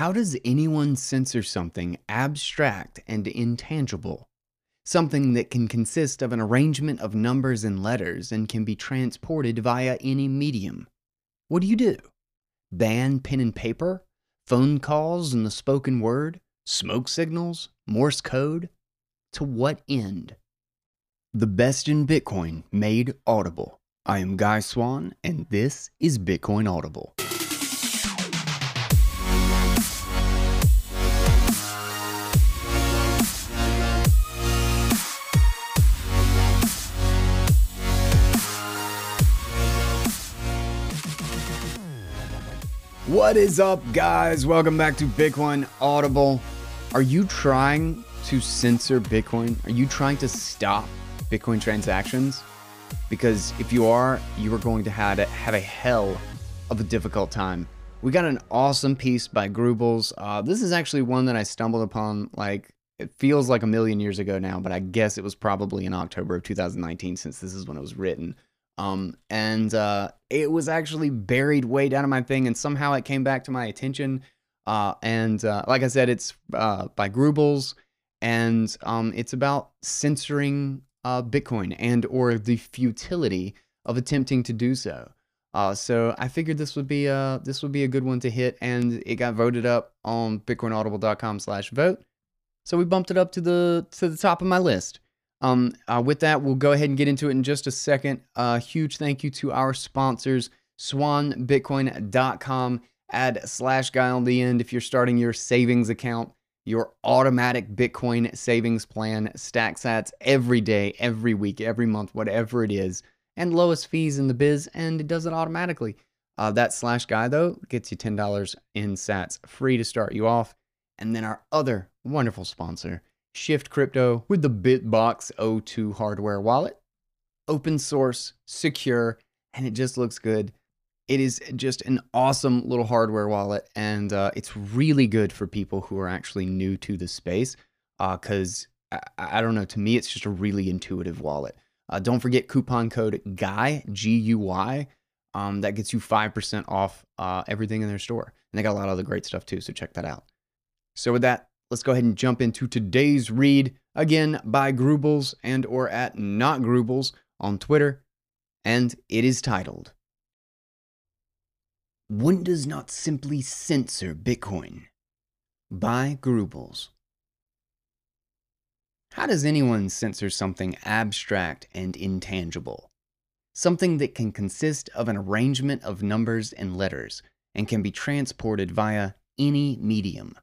How does anyone censor something abstract and intangible? Something that can consist of an arrangement of numbers and letters and can be transported via any medium. What do you do? Ban pen and paper? Phone calls and the spoken word? Smoke signals? Morse code? To what end? The best in Bitcoin made audible. I am Guy Swan, and this is Bitcoin Audible. What is up, guys? Welcome back to Bitcoin Audible. Are you trying to censor Bitcoin? Are you trying to stop Bitcoin transactions? Because if you are, you are going to have a, have a hell of a difficult time. We got an awesome piece by Grubles. Uh, this is actually one that I stumbled upon like it feels like a million years ago now, but I guess it was probably in October of 2019 since this is when it was written. Um, and uh, it was actually buried way down in my thing, and somehow it came back to my attention. Uh, and uh, like I said, it's uh, by Grubles, and um, it's about censoring uh, Bitcoin and or the futility of attempting to do so. Uh, so I figured this would be a this would be a good one to hit, and it got voted up on BitcoinAudible.com/vote. So we bumped it up to the to the top of my list. Um, uh, with that, we'll go ahead and get into it in just a second. Uh, huge thank you to our sponsors, swanbitcoin.com. Add slash guy on the end if you're starting your savings account, your automatic Bitcoin savings plan, stack sats every day, every week, every month, whatever it is, and lowest fees in the biz, and it does it automatically. Uh, that slash guy, though, gets you $10 in sats free to start you off. And then our other wonderful sponsor, Shift Crypto with the Bitbox 02 hardware wallet. Open source, secure, and it just looks good. It is just an awesome little hardware wallet, and uh, it's really good for people who are actually new to the space. Because uh, I, I, don't know, to me, it's just a really intuitive wallet. Uh, don't forget coupon code GUY, G U Y. Um, that gets you 5% off uh, everything in their store. And they got a lot of other great stuff too, so check that out. So, with that, let's go ahead and jump into today's read again by Grubles and or at not Grubles on Twitter, and it is titled One Does Not Simply Censor Bitcoin by Grubles. How does anyone censor something abstract and intangible? Something that can consist of an arrangement of numbers and letters and can be transported via any medium.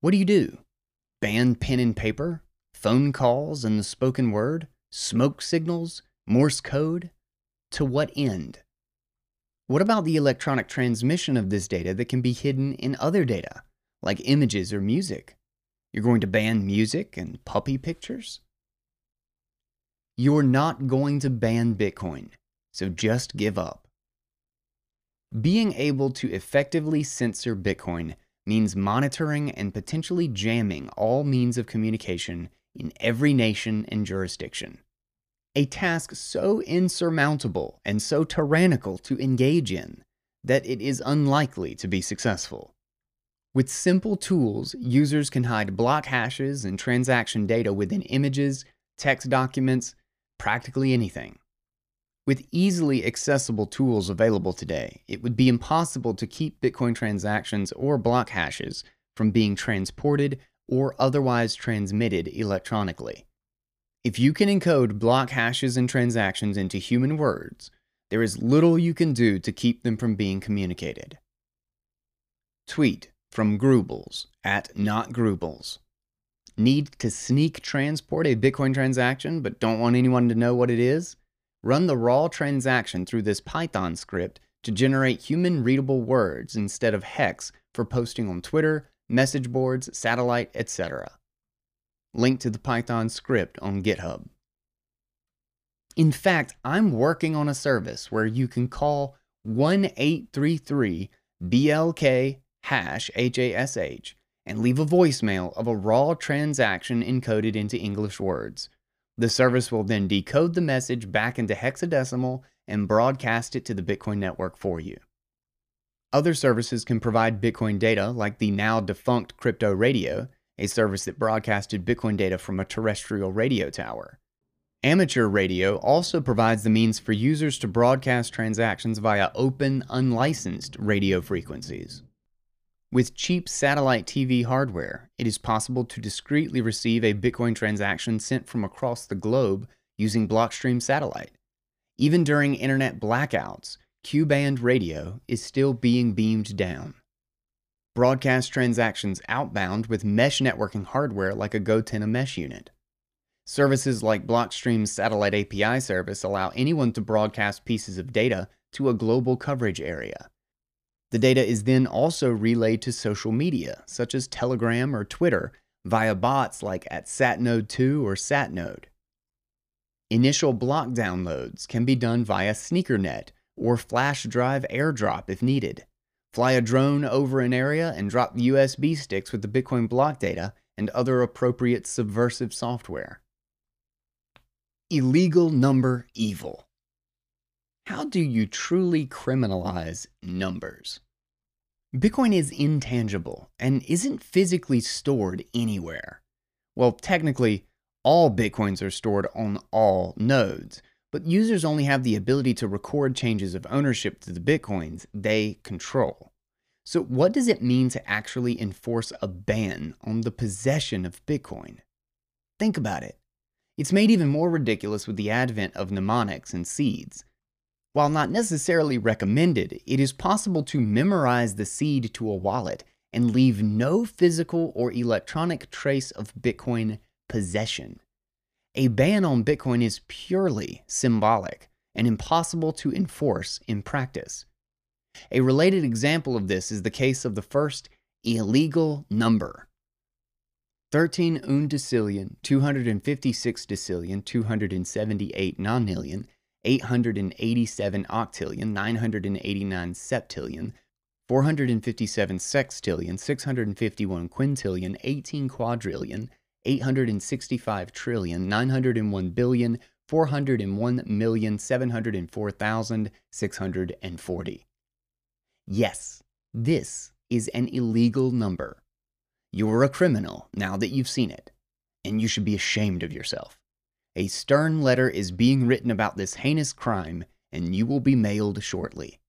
What do you do? Ban pen and paper? Phone calls and the spoken word? Smoke signals? Morse code? To what end? What about the electronic transmission of this data that can be hidden in other data, like images or music? You're going to ban music and puppy pictures? You're not going to ban Bitcoin, so just give up. Being able to effectively censor Bitcoin means monitoring and potentially jamming all means of communication in every nation and jurisdiction. A task so insurmountable and so tyrannical to engage in that it is unlikely to be successful. With simple tools, users can hide block hashes and transaction data within images, text documents, practically anything. With easily accessible tools available today, it would be impossible to keep Bitcoin transactions or block hashes from being transported or otherwise transmitted electronically. If you can encode block hashes and transactions into human words, there is little you can do to keep them from being communicated. Tweet from Grubles at not Grubles. Need to sneak transport a Bitcoin transaction but don't want anyone to know what it is? Run the raw transaction through this Python script to generate human readable words instead of hex for posting on Twitter, message boards, satellite, etc. Link to the Python script on GitHub. In fact, I'm working on a service where you can call 1833 BLK hash HASH and leave a voicemail of a raw transaction encoded into English words. The service will then decode the message back into hexadecimal and broadcast it to the Bitcoin network for you. Other services can provide Bitcoin data, like the now defunct Crypto Radio, a service that broadcasted Bitcoin data from a terrestrial radio tower. Amateur radio also provides the means for users to broadcast transactions via open, unlicensed radio frequencies. With cheap satellite TV hardware, it is possible to discreetly receive a Bitcoin transaction sent from across the globe using Blockstream satellite. Even during internet blackouts, Ku band radio is still being beamed down. Broadcast transactions outbound with mesh networking hardware like a Gotenna mesh unit. Services like Blockstream's satellite API service allow anyone to broadcast pieces of data to a global coverage area. The data is then also relayed to social media, such as Telegram or Twitter, via bots like at SatNode2 or SatNode. Initial block downloads can be done via SneakerNet or flash drive airdrop if needed. Fly a drone over an area and drop USB sticks with the Bitcoin block data and other appropriate subversive software. Illegal number evil. How do you truly criminalize numbers? Bitcoin is intangible and isn't physically stored anywhere. Well, technically, all Bitcoins are stored on all nodes, but users only have the ability to record changes of ownership to the Bitcoins they control. So, what does it mean to actually enforce a ban on the possession of Bitcoin? Think about it. It's made even more ridiculous with the advent of mnemonics and seeds. While not necessarily recommended, it is possible to memorize the seed to a wallet and leave no physical or electronic trace of Bitcoin possession. A ban on Bitcoin is purely symbolic and impossible to enforce in practice. A related example of this is the case of the first illegal number 13 undecillion, 256 decillion, 278 nonillion, 887 octillion, 989 septillion, 457 sextillion, 651 quintillion, 18 quadrillion, 865 trillion, 901 billion, 401 million, 704,640. Yes, this is an illegal number. You're a criminal now that you've seen it, and you should be ashamed of yourself. A stern letter is being written about this heinous crime, and you will be mailed shortly.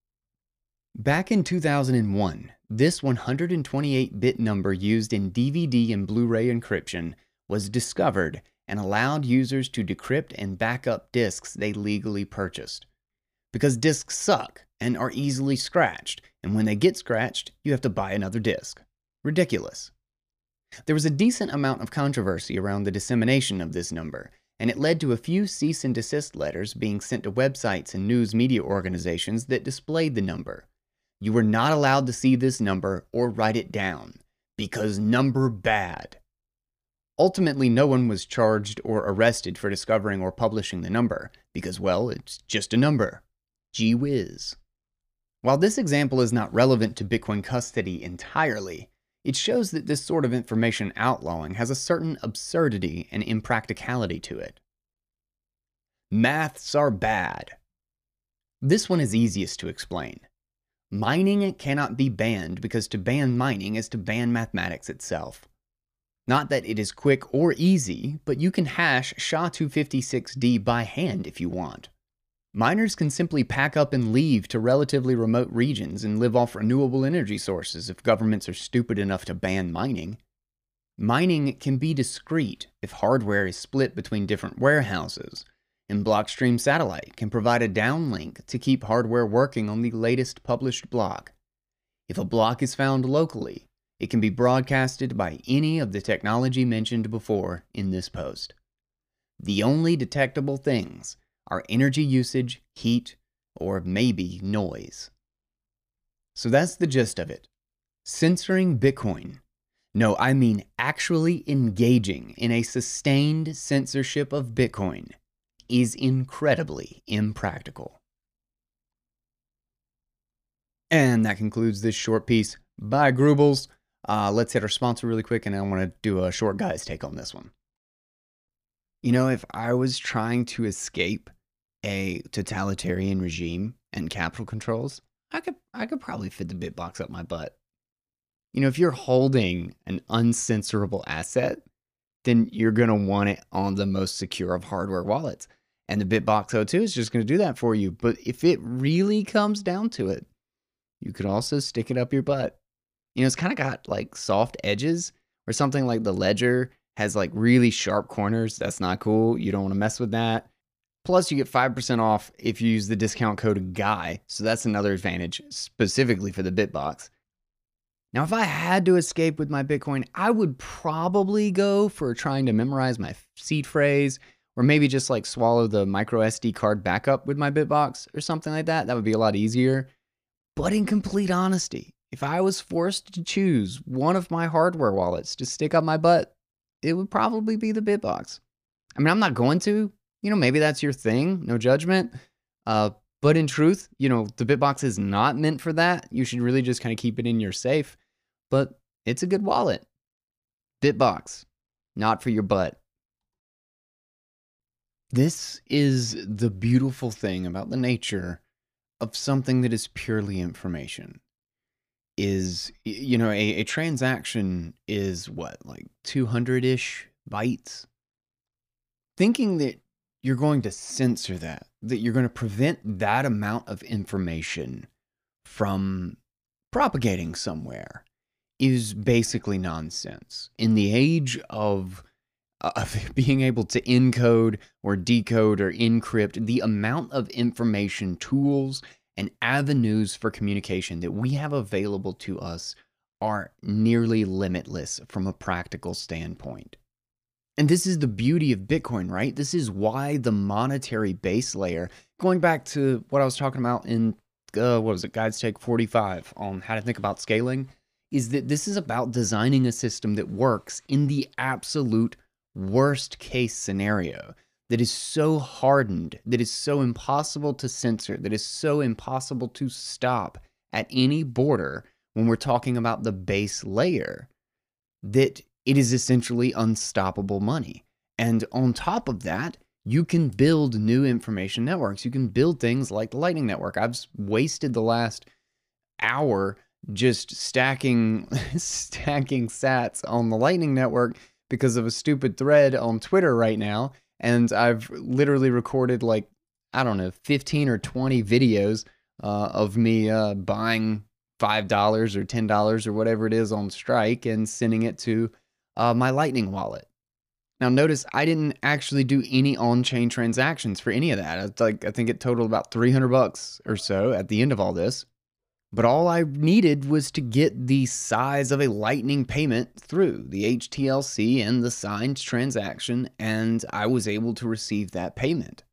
Back in 2001, this 128 bit number used in DVD and Blu ray encryption was discovered and allowed users to decrypt and back up disks they legally purchased. Because disks suck and are easily scratched, and when they get scratched, you have to buy another disk. Ridiculous. There was a decent amount of controversy around the dissemination of this number, and it led to a few cease and desist letters being sent to websites and news media organizations that displayed the number. You were not allowed to see this number or write it down, because number bad. Ultimately, no one was charged or arrested for discovering or publishing the number, because, well, it's just a number. Gee whiz. While this example is not relevant to Bitcoin custody entirely, it shows that this sort of information outlawing has a certain absurdity and impracticality to it. Maths are bad. This one is easiest to explain. Mining cannot be banned because to ban mining is to ban mathematics itself. Not that it is quick or easy, but you can hash SHA-256D by hand if you want. Miners can simply pack up and leave to relatively remote regions and live off renewable energy sources if governments are stupid enough to ban mining. Mining can be discreet if hardware is split between different warehouses, and Blockstream Satellite can provide a downlink to keep hardware working on the latest published block. If a block is found locally, it can be broadcasted by any of the technology mentioned before in this post. The only detectable things are energy usage, heat, or maybe noise. So that's the gist of it. Censoring Bitcoin. No, I mean actually engaging in a sustained censorship of Bitcoin is incredibly impractical. And that concludes this short piece by Grubles. Uh, let's hit our sponsor really quick, and I want to do a short guy's take on this one. You know, if I was trying to escape a totalitarian regime and capital controls, I could I could probably fit the Bitbox up my butt. You know, if you're holding an uncensorable asset, then you're going to want it on the most secure of hardware wallets. And the Bitbox 02 is just going to do that for you. But if it really comes down to it, you could also stick it up your butt. You know, it's kind of got like soft edges or something like the Ledger has like really sharp corners. That's not cool. You don't want to mess with that. Plus, you get 5% off if you use the discount code GUY. So that's another advantage specifically for the Bitbox. Now, if I had to escape with my Bitcoin, I would probably go for trying to memorize my seed phrase or maybe just like swallow the micro SD card backup with my Bitbox or something like that. That would be a lot easier. But in complete honesty, if I was forced to choose one of my hardware wallets to stick up my butt, it would probably be the Bitbox. I mean, I'm not going to, you know, maybe that's your thing, no judgment. Uh, but in truth, you know, the Bitbox is not meant for that. You should really just kind of keep it in your safe but it's a good wallet. Bitbox, not for your butt. This is the beautiful thing about the nature of something that is purely information. Is, you know, a, a transaction is what, like 200 ish bytes? Thinking that you're going to censor that, that you're going to prevent that amount of information from propagating somewhere is basically nonsense. In the age of, uh, of being able to encode or decode or encrypt, the amount of information, tools, and avenues for communication that we have available to us are nearly limitless from a practical standpoint. And this is the beauty of Bitcoin, right? This is why the monetary base layer, going back to what I was talking about in, uh, what was it, Guy's Take 45 on how to think about scaling is that this is about designing a system that works in the absolute worst case scenario that is so hardened, that is so impossible to censor, that is so impossible to stop at any border when we're talking about the base layer, that it is essentially unstoppable money. And on top of that, you can build new information networks. You can build things like the Lightning Network. I've wasted the last hour just stacking stacking sats on the Lightning Network because of a stupid thread on Twitter right now. And I've literally recorded like, I don't know, 15 or 20 videos uh, of me uh, buying $5 or $10 or whatever it is on Strike and sending it to uh, my Lightning wallet. Now, notice I didn't actually do any on-chain transactions for any of that. It's like I think it totaled about 300 bucks or so at the end of all this. But all I needed was to get the size of a Lightning payment through the HTLC and the signed transaction, and I was able to receive that payment.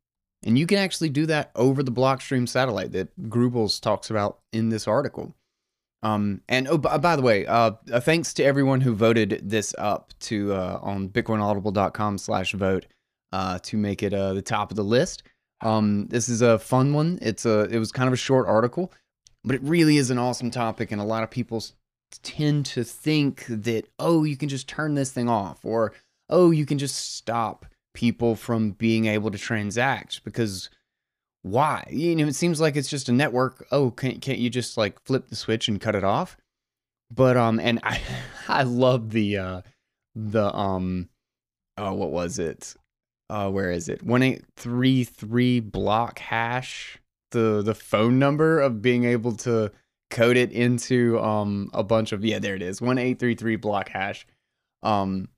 And you can actually do that over the Blockstream satellite that Grubles talks about in this article. Um, and oh, by the way, uh, uh, thanks to everyone who voted this up to uh, on bitcoinaudible.com slash vote uh, to make it uh, the top of the list. Um, this is a fun one. It's a it was kind of a short article, but it really is an awesome topic, and a lot of people tend to think that, oh, you can just turn this thing off, or oh, you can just stop people from being able to transact because why? You know, it seems like it's just a network. Oh, can't can't you just like flip the switch and cut it off? But um, and I I love the uh the um oh what was it? Uh, where is it? One eight three three block hash the the phone number of being able to code it into um a bunch of yeah there it is 1833 block hash. Um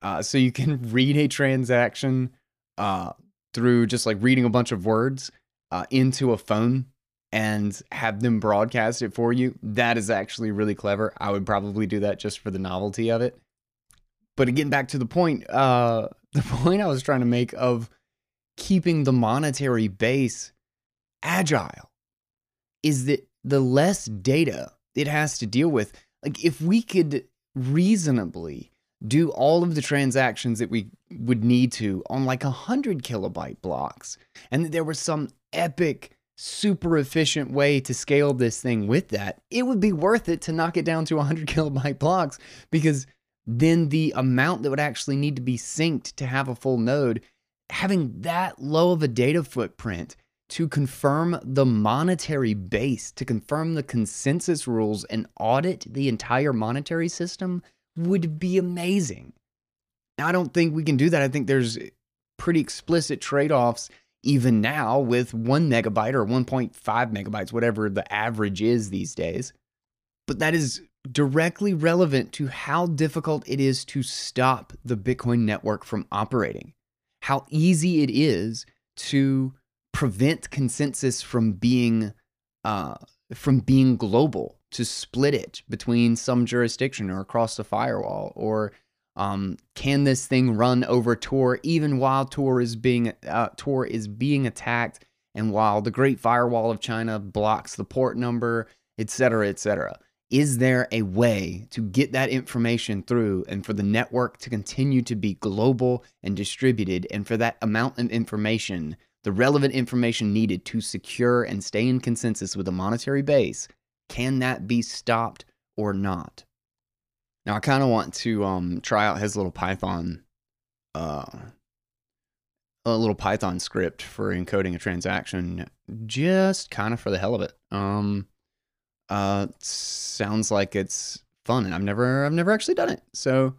uh, so you can read a transaction uh through just like reading a bunch of words uh, into a phone and have them broadcast it for you. That is actually really clever. I would probably do that just for the novelty of it. But again, back to the point uh the point i was trying to make of keeping the monetary base agile is that the less data it has to deal with, like if we could reasonably do all of the transactions that we would need to on like a hundred kilobyte blocks, and that there was some epic, super efficient way to scale this thing with that, it would be worth it to knock it down to 100 kilobyte blocks because then the amount that would actually need to be synced to have a full node, having that low of a data footprint to confirm the monetary base, to confirm the consensus rules and audit the entire monetary system would be amazing. I don't think we can do that. I think there's pretty explicit trade offs even now with one megabyte or 1.5 megabytes, whatever the average is these days. But that is directly relevant to how difficult it is to stop the Bitcoin network from operating, how easy it is to prevent consensus from being uh, from being global, to split it between some jurisdiction or across the firewall, or um, can this thing run over Tor even while Tor is being uh, Tor is being attacked, and while the Great Firewall of China blocks the port number, etc., etc. Is there a way to get that information through and for the network to continue to be global and distributed, and for that amount of information, the relevant information needed to secure and stay in consensus with a monetary base, can that be stopped or not? Now I kind of want to um, try out his little Python, uh, a little Python script for encoding a transaction, just kind of for the hell of it. Um, uh, sounds like it's fun, and I've never, I've never actually done it. So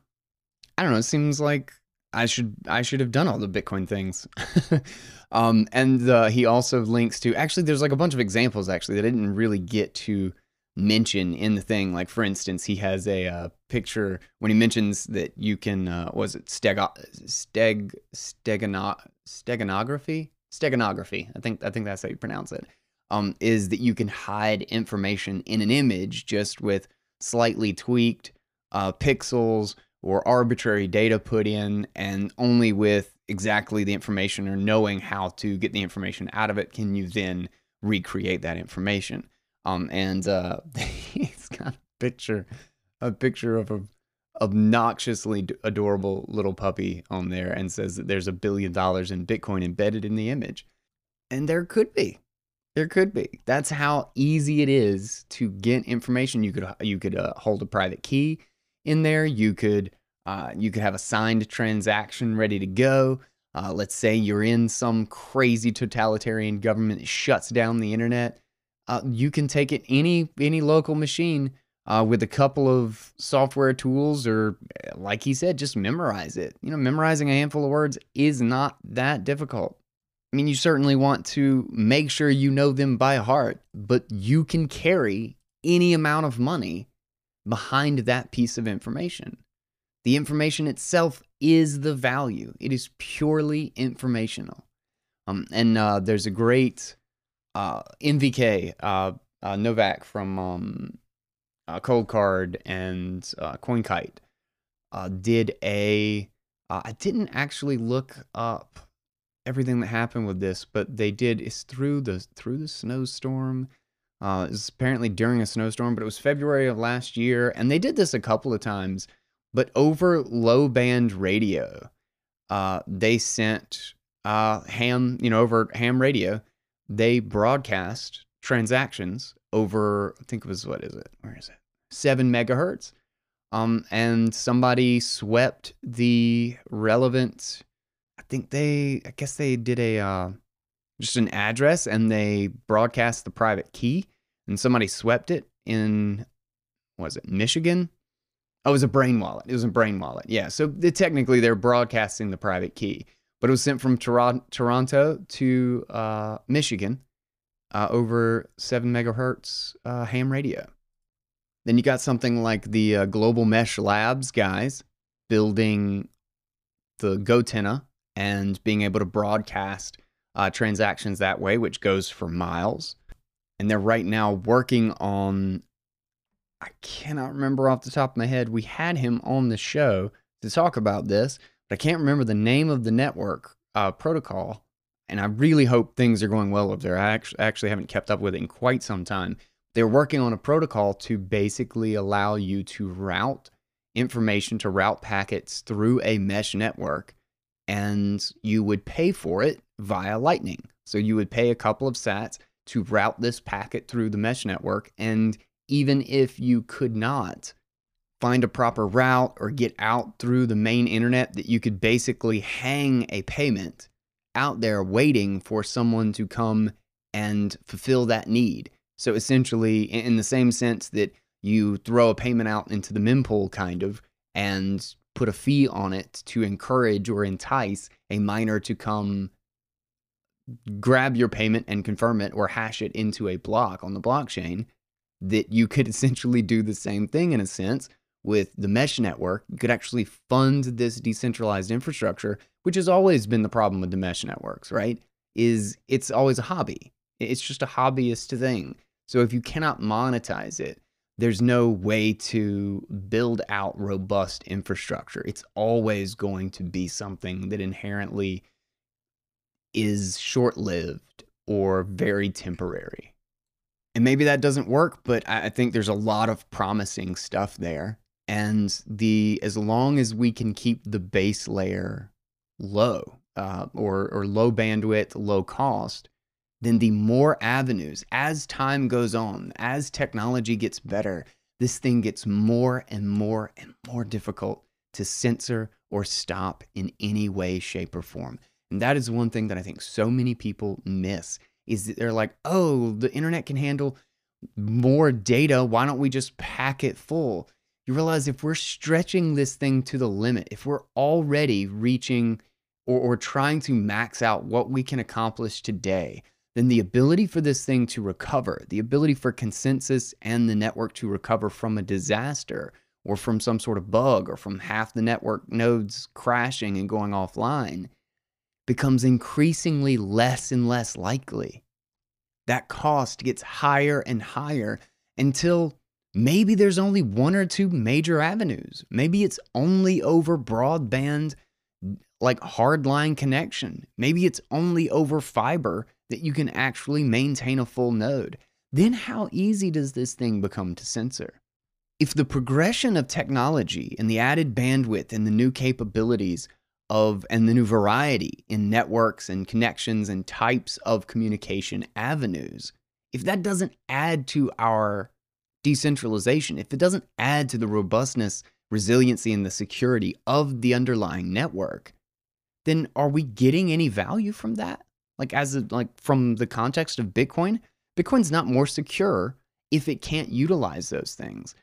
I don't know. It seems like I should, I should have done all the Bitcoin things. um, and uh, he also links to actually, there's like a bunch of examples actually that I didn't really get to mention in the thing. Like for instance, he has a uh, picture when he mentions that you can uh, was it stego- steg stegano- steganography steganography. I think I think that's how you pronounce it. Um, is that you can hide information in an image just with slightly tweaked uh, pixels or arbitrary data put in, and only with exactly the information or knowing how to get the information out of it can you then recreate that information. Um, and uh, he's got a picture, a picture of a obnoxiously adorable little puppy on there, and says that there's a billion dollars in Bitcoin embedded in the image. And there could be, there could be. That's how easy it is to get information. You could you could uh, hold a private key in there. You could uh, you could have a signed transaction ready to go. Uh, let's say you're in some crazy totalitarian government that shuts down the internet uh, you can take it any any local machine uh, with a couple of software tools, or like he said, just memorize it. You know, memorizing a handful of words is not that difficult. I mean, you certainly want to make sure you know them by heart, but you can carry any amount of money behind that piece of information. The information itself is the value. It is purely informational. Um, and uh, there's a great uh, NVK, uh, uh, Novak from um, uh, Coldcard and uh, CoinKite uh, did a. I didn't actually look up everything that happened with this, but they did. It's through the through the snowstorm. Uh, it's apparently during a snowstorm, but it was February of last year, and they did this a couple of times. But over low band radio, uh, they sent uh, ham, you know, over ham radio, they broadcast transactions over, I think it was, what is it? Where is it? Seven megahertz. Um, and somebody swept the relevant, I think they, I guess they did a, uh, just an address and they broadcast the private key and somebody swept it in, was it Michigan? Oh, it was a brain wallet. It was a brain wallet. Yeah. So they, technically they're broadcasting the private key but it was sent from Toronto to uh, Michigan uh, over 7 megahertz uh, ham radio. Then you got something like the uh, Global Mesh Labs guys building the Gotenna and being able to broadcast uh, transactions that way, which goes for miles. And they're right now working on, I cannot remember off the top of my head. We had him on the show to talk about this, but I can't remember the name of the network uh, protocol. And I really hope things are going well over there. I actually, actually haven't kept up with it in quite some time. They're working on a protocol to basically allow you to route information, to route packets through a mesh network, and you would pay for it via Lightning. So you would pay a couple of sats to route this packet through the mesh network. And even if you could not find a proper route or get out through the main internet that you could basically hang a payment out there waiting for someone to come and fulfill that need. So essentially, in the same sense that you throw a payment out into the mempool, kind of, and put a fee on it to encourage or entice a miner to come grab your payment and confirm it or hash it into a block on the blockchain, that you could essentially do the same thing in a sense with the mesh network. You could actually fund this decentralized infrastructure, which has always been the problem with the mesh networks, right? Is it's always a hobby. It's just a hobbyist thing. So if you cannot monetize it, there's no way to build out robust infrastructure. It's always going to be something that inherently is short lived or very temporary. And maybe that doesn't work, but I think there's a lot of promising stuff there. And the as long as we can keep the base layer low uh, or or low bandwidth, low cost, then the more avenues as time goes on, as technology gets better, this thing gets more and more and more difficult to censor or stop in any way, shape, or form. And that is one thing that I think so many people miss is that they're like, oh, the internet can handle more data. Why don't we just pack it full? You realize if we're stretching this thing to the limit, if we're already reaching or, or trying to max out what we can accomplish today, then the ability for this thing to recover, the ability for consensus and the network to recover from a disaster or from some sort of bug or from half the network nodes crashing and going offline becomes increasingly less and less likely. That cost gets higher and higher until maybe there's only one or two major avenues. Maybe it's only over broadband, like hardline connection. Maybe it's only over fiber that you can actually maintain a full node, then how easy does this thing become to censor? If the progression of technology and the added bandwidth and the new capabilities of and the new variety in networks and connections and types of communication avenues, if that doesn't add to our decentralization, if it doesn't add to the robustness, resiliency, and the security of the underlying network, then are we getting any value from that? Like as a, like from the context of Bitcoin, Bitcoin's not more secure if it can't utilize those things.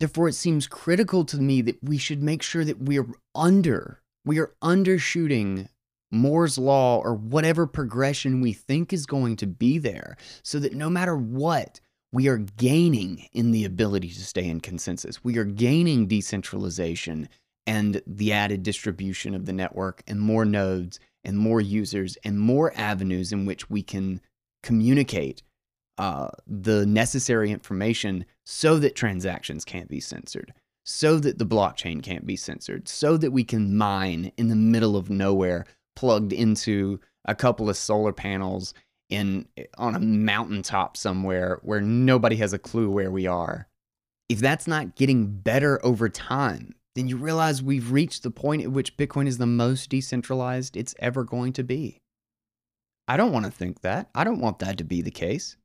Therefore, it seems critical to me that we should make sure that we are under, we are undershooting Moore's law or whatever progression we think is going to be there, so that no matter what, we are gaining in the ability to stay in consensus. We are gaining decentralization and the added distribution of the network and more nodes and more users and more avenues in which we can communicate uh, the necessary information so that transactions can't be censored, so that the blockchain can't be censored, so that we can mine in the middle of nowhere, plugged into a couple of solar panels in on a mountaintop somewhere where nobody has a clue where we are. If that's not getting better over time, then you realize we've reached the point at which Bitcoin is the most decentralized it's ever going to be. I don't want to think that. I don't want that to be the case.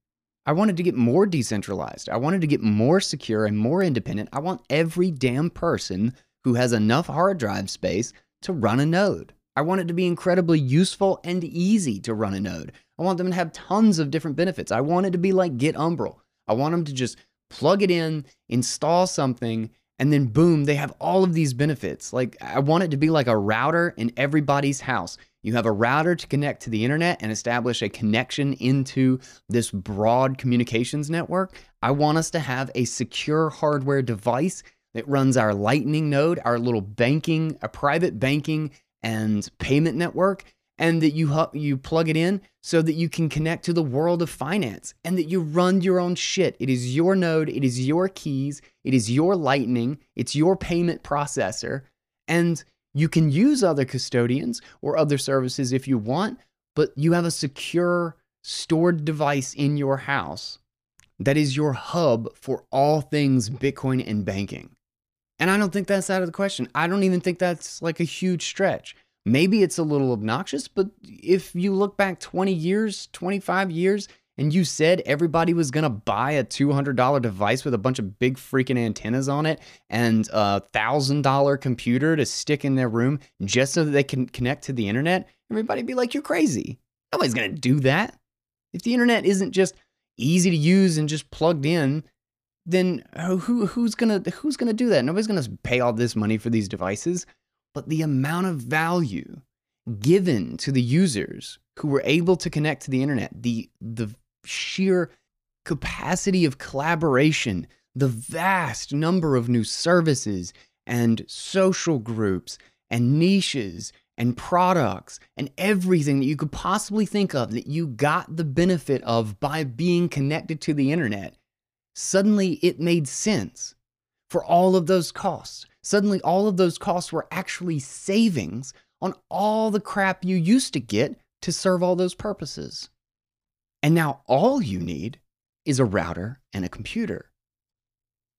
I wanted to get more decentralized. I wanted to get more secure and more independent. I want every damn person who has enough hard drive space to run a node. I want it to be incredibly useful and easy to run a node. I want them to have tons of different benefits. I want it to be like Get Umbrel. I want them to just plug it in, install something, and then boom, they have all of these benefits. Like I want it to be like a router in everybody's house. You have a router to connect to the internet and establish a connection into this broad communications network. I want us to have a secure hardware device that runs our Lightning node, our little banking, a private banking and payment network and that you you plug it in so that you can connect to the world of finance and that you run your own shit. It is your node, it is your keys, it is your lightning, it's your payment processor and you can use other custodians or other services if you want, but you have a secure stored device in your house that is your hub for all things Bitcoin and banking. And I don't think that's out of the question. I don't even think that's like a huge stretch. Maybe it's a little obnoxious, but if you look back 20 years, 25 years, and you said everybody was gonna buy a $200 device with a bunch of big freaking antennas on it and a $1,000 computer to stick in their room just so that they can connect to the internet, everybody'd be like, you're crazy. Nobody's gonna do that. If the internet isn't just easy to use and just plugged in, then who who's gonna who's gonna do that? Nobody's gonna pay all this money for these devices. But the amount of value given to the users who were able to connect to the internet, the the sheer capacity of collaboration, the vast number of new services and social groups and niches and products and everything that you could possibly think of that you got the benefit of by being connected to the internet, suddenly it made sense for all of those costs. Suddenly, all of those costs were actually savings on all the crap you used to get to serve all those purposes. And now all you need is a router and a computer.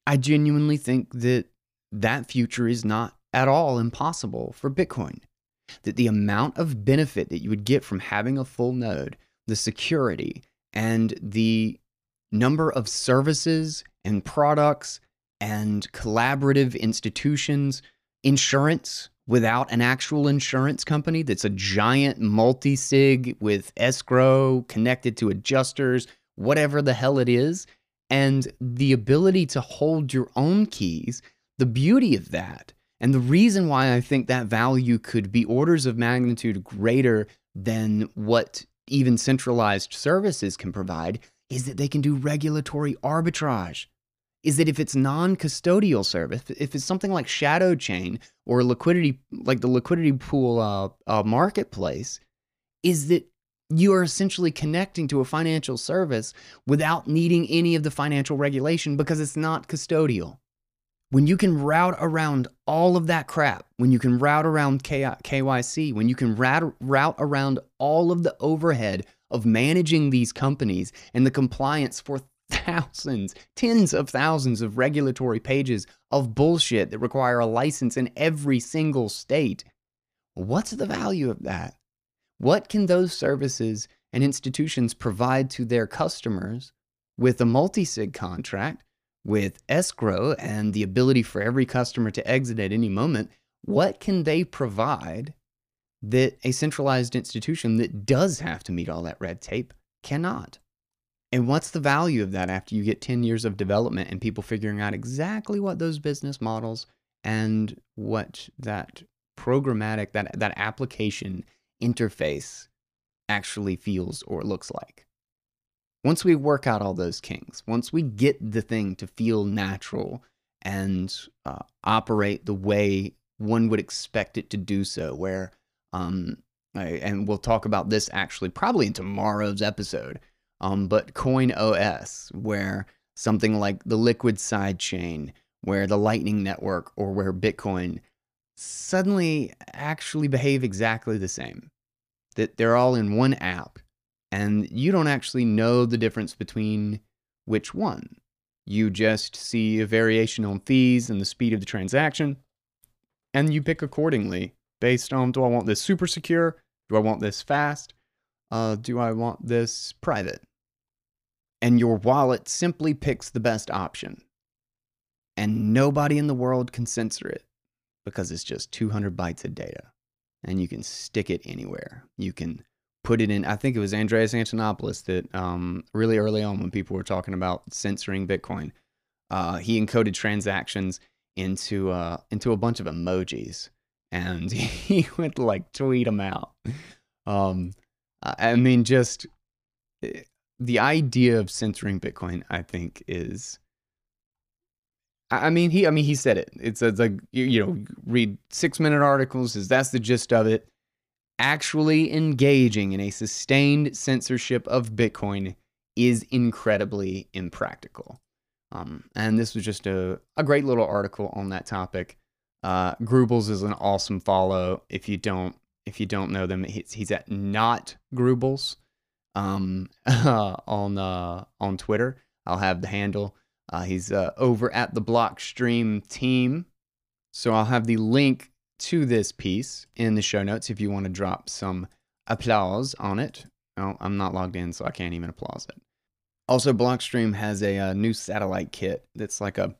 I genuinely think that that future is not at all impossible for Bitcoin. That the amount of benefit that you would get from having a full node, the security, and the number of services and products and collaborative institutions, insurance, without an actual insurance company that's a giant multi sig with escrow connected to adjusters, whatever the hell it is, and the ability to hold your own keys, the beauty of that, and the reason why I think that value could be orders of magnitude greater than what even centralized services can provide is that they can do regulatory arbitrage is that if it's non-custodial service, if it's something like Shadow Chain or liquidity, like the liquidity pool uh, uh, marketplace, is that you are essentially connecting to a financial service without needing any of the financial regulation because it's not custodial. When you can route around all of that crap, when you can route around KYC, when you can route, route around all of the overhead of managing these companies and the compliance for thousands, tens of thousands of regulatory pages of bullshit that require a license in every single state. What's the value of that? What can those services and institutions provide to their customers with a multi sig contract, with escrow and the ability for every customer to exit at any moment? What can they provide that a centralized institution that does have to meet all that red tape cannot? And what's the value of that after you get 10 years of development and people figuring out exactly what those business models and what that programmatic, that, that application interface actually feels or looks like? Once we work out all those kinks, once we get the thing to feel natural and uh, operate the way one would expect it to do so, where, um, I, and we'll talk about this actually probably in tomorrow's episode um, but Coin OS, where something like the Liquid sidechain, where the Lightning Network, or where Bitcoin suddenly actually behave exactly the same. That they're all in one app, and you don't actually know the difference between which one. You just see a variation on fees and the speed of the transaction, and you pick accordingly based on do I want this super secure? Do I want this fast? Uh, do I want this private? And your wallet simply picks the best option. And nobody in the world can censor it because it's just 200 bytes of data and you can stick it anywhere. You can put it in. I think it was Andreas Antonopoulos that um, really early on when people were talking about censoring Bitcoin, uh, he encoded transactions into uh, into a bunch of emojis and he would like tweet them out. Um, I mean, just eh, the idea of censoring Bitcoin, I think, is. I mean, he. I mean, he said it. It's, it's like you, you know, read six minute articles. Is that's the gist of it. Actually engaging in a sustained censorship of Bitcoin is incredibly impractical. Um, and this was just a, a great little article on that topic. Uh, Grubles is an awesome follow. If you don't if you don't know them, he's, he's at not Grubles um, on uh, on Twitter. I'll have the handle. Uh, he's uh, over at the Blockstream team. So I'll have the link to this piece in the show notes if you want to drop some applause on it. Oh, I'm not logged in, so I can't even applause it. Also, Blockstream has a, a, new satellite kit that's like a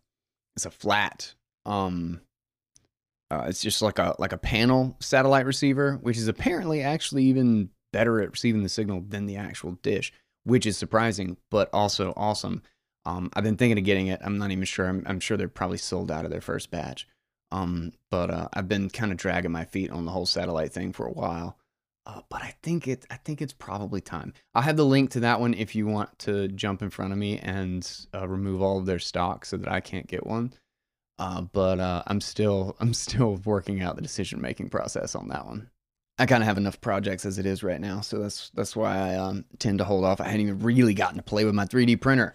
it's a flat um uh, it's just like a like a panel satellite receiver, which is apparently actually even better at receiving the signal than the actual dish, which is surprising but also awesome. Um, I've been thinking of getting it. I'm not even sure. I'm, I'm sure they're probably sold out of their first batch. Um, but uh, I've been kind of dragging my feet on the whole satellite thing for a while. Uh, but I think it. I think it's probably time. I'll have the link to that one if you want to jump in front of me and uh, remove all of their stock so that I can't get one. Uh, but uh, I'm still I'm still working out the decision making process on that one. I kind of have enough projects as it is right now, so that's that's why I um, tend to hold off. I hadn't even really gotten to play with my 3D printer.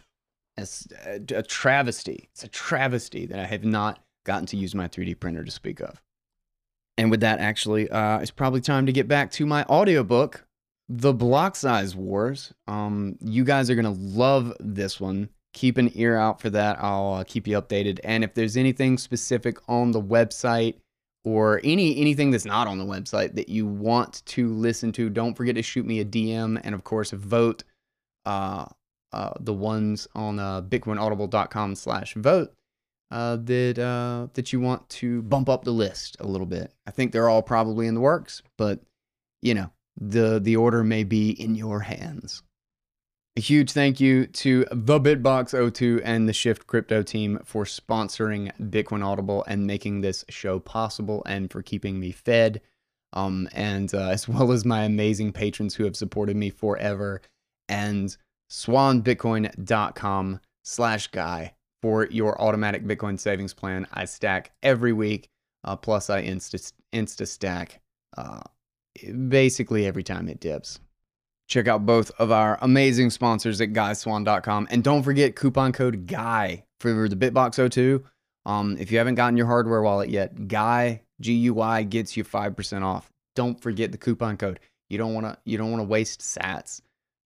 It's a, a travesty. It's a travesty that I have not gotten to use my 3D printer to speak of. And with that, actually, uh, it's probably time to get back to my audiobook, The Block Size Wars. Um, you guys are going to love this one. Keep an ear out for that. I'll uh, keep you updated. And if there's anything specific on the website or any anything that's not on the website that you want to listen to, don't forget to shoot me a DM and, of course, vote uh, uh, the ones on uh, bitcoinaudible.com slash vote uh, that uh, that you want to bump up the list a little bit. I think they're all probably in the works, but you know the the order may be in your hands. A huge thank you to the Bitbox 02 and the Shift Crypto team for sponsoring Bitcoin Audible and making this show possible and for keeping me fed. Um, and uh, as well as my amazing patrons who have supported me forever and swanbitcoin.com slash guy for your automatic Bitcoin savings plan. I stack every week, uh, plus I insta, insta stack uh, basically every time it dips. Check out both of our amazing sponsors at guyswann.com. And don't forget coupon code GUY for the Bitbox 02. Um, if you haven't gotten your hardware wallet yet, GUY, G U Y, gets you 5% off. Don't forget the coupon code. You don't want to you don't want to waste sats.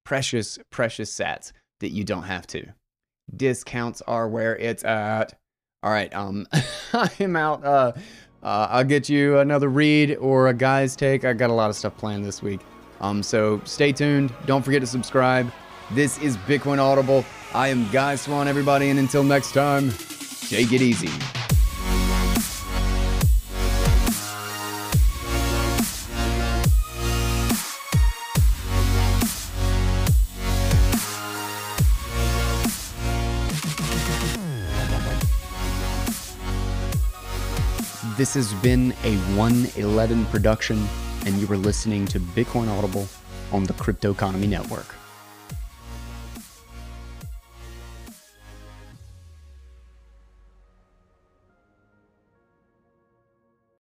Precious, precious sats that you don't have to discounts are where it's at. All right, um, I'm out. Uh, uh, I'll get you another read or a guy's take. I got a lot of stuff planned this week. Um, so stay tuned. Don't forget to subscribe. This is Bitcoin Audible. I am Guy Swann, everybody, and until next time, take it easy. This has been a 111 production, and you were listening to Bitcoin Audible on the Crypto Economy Network.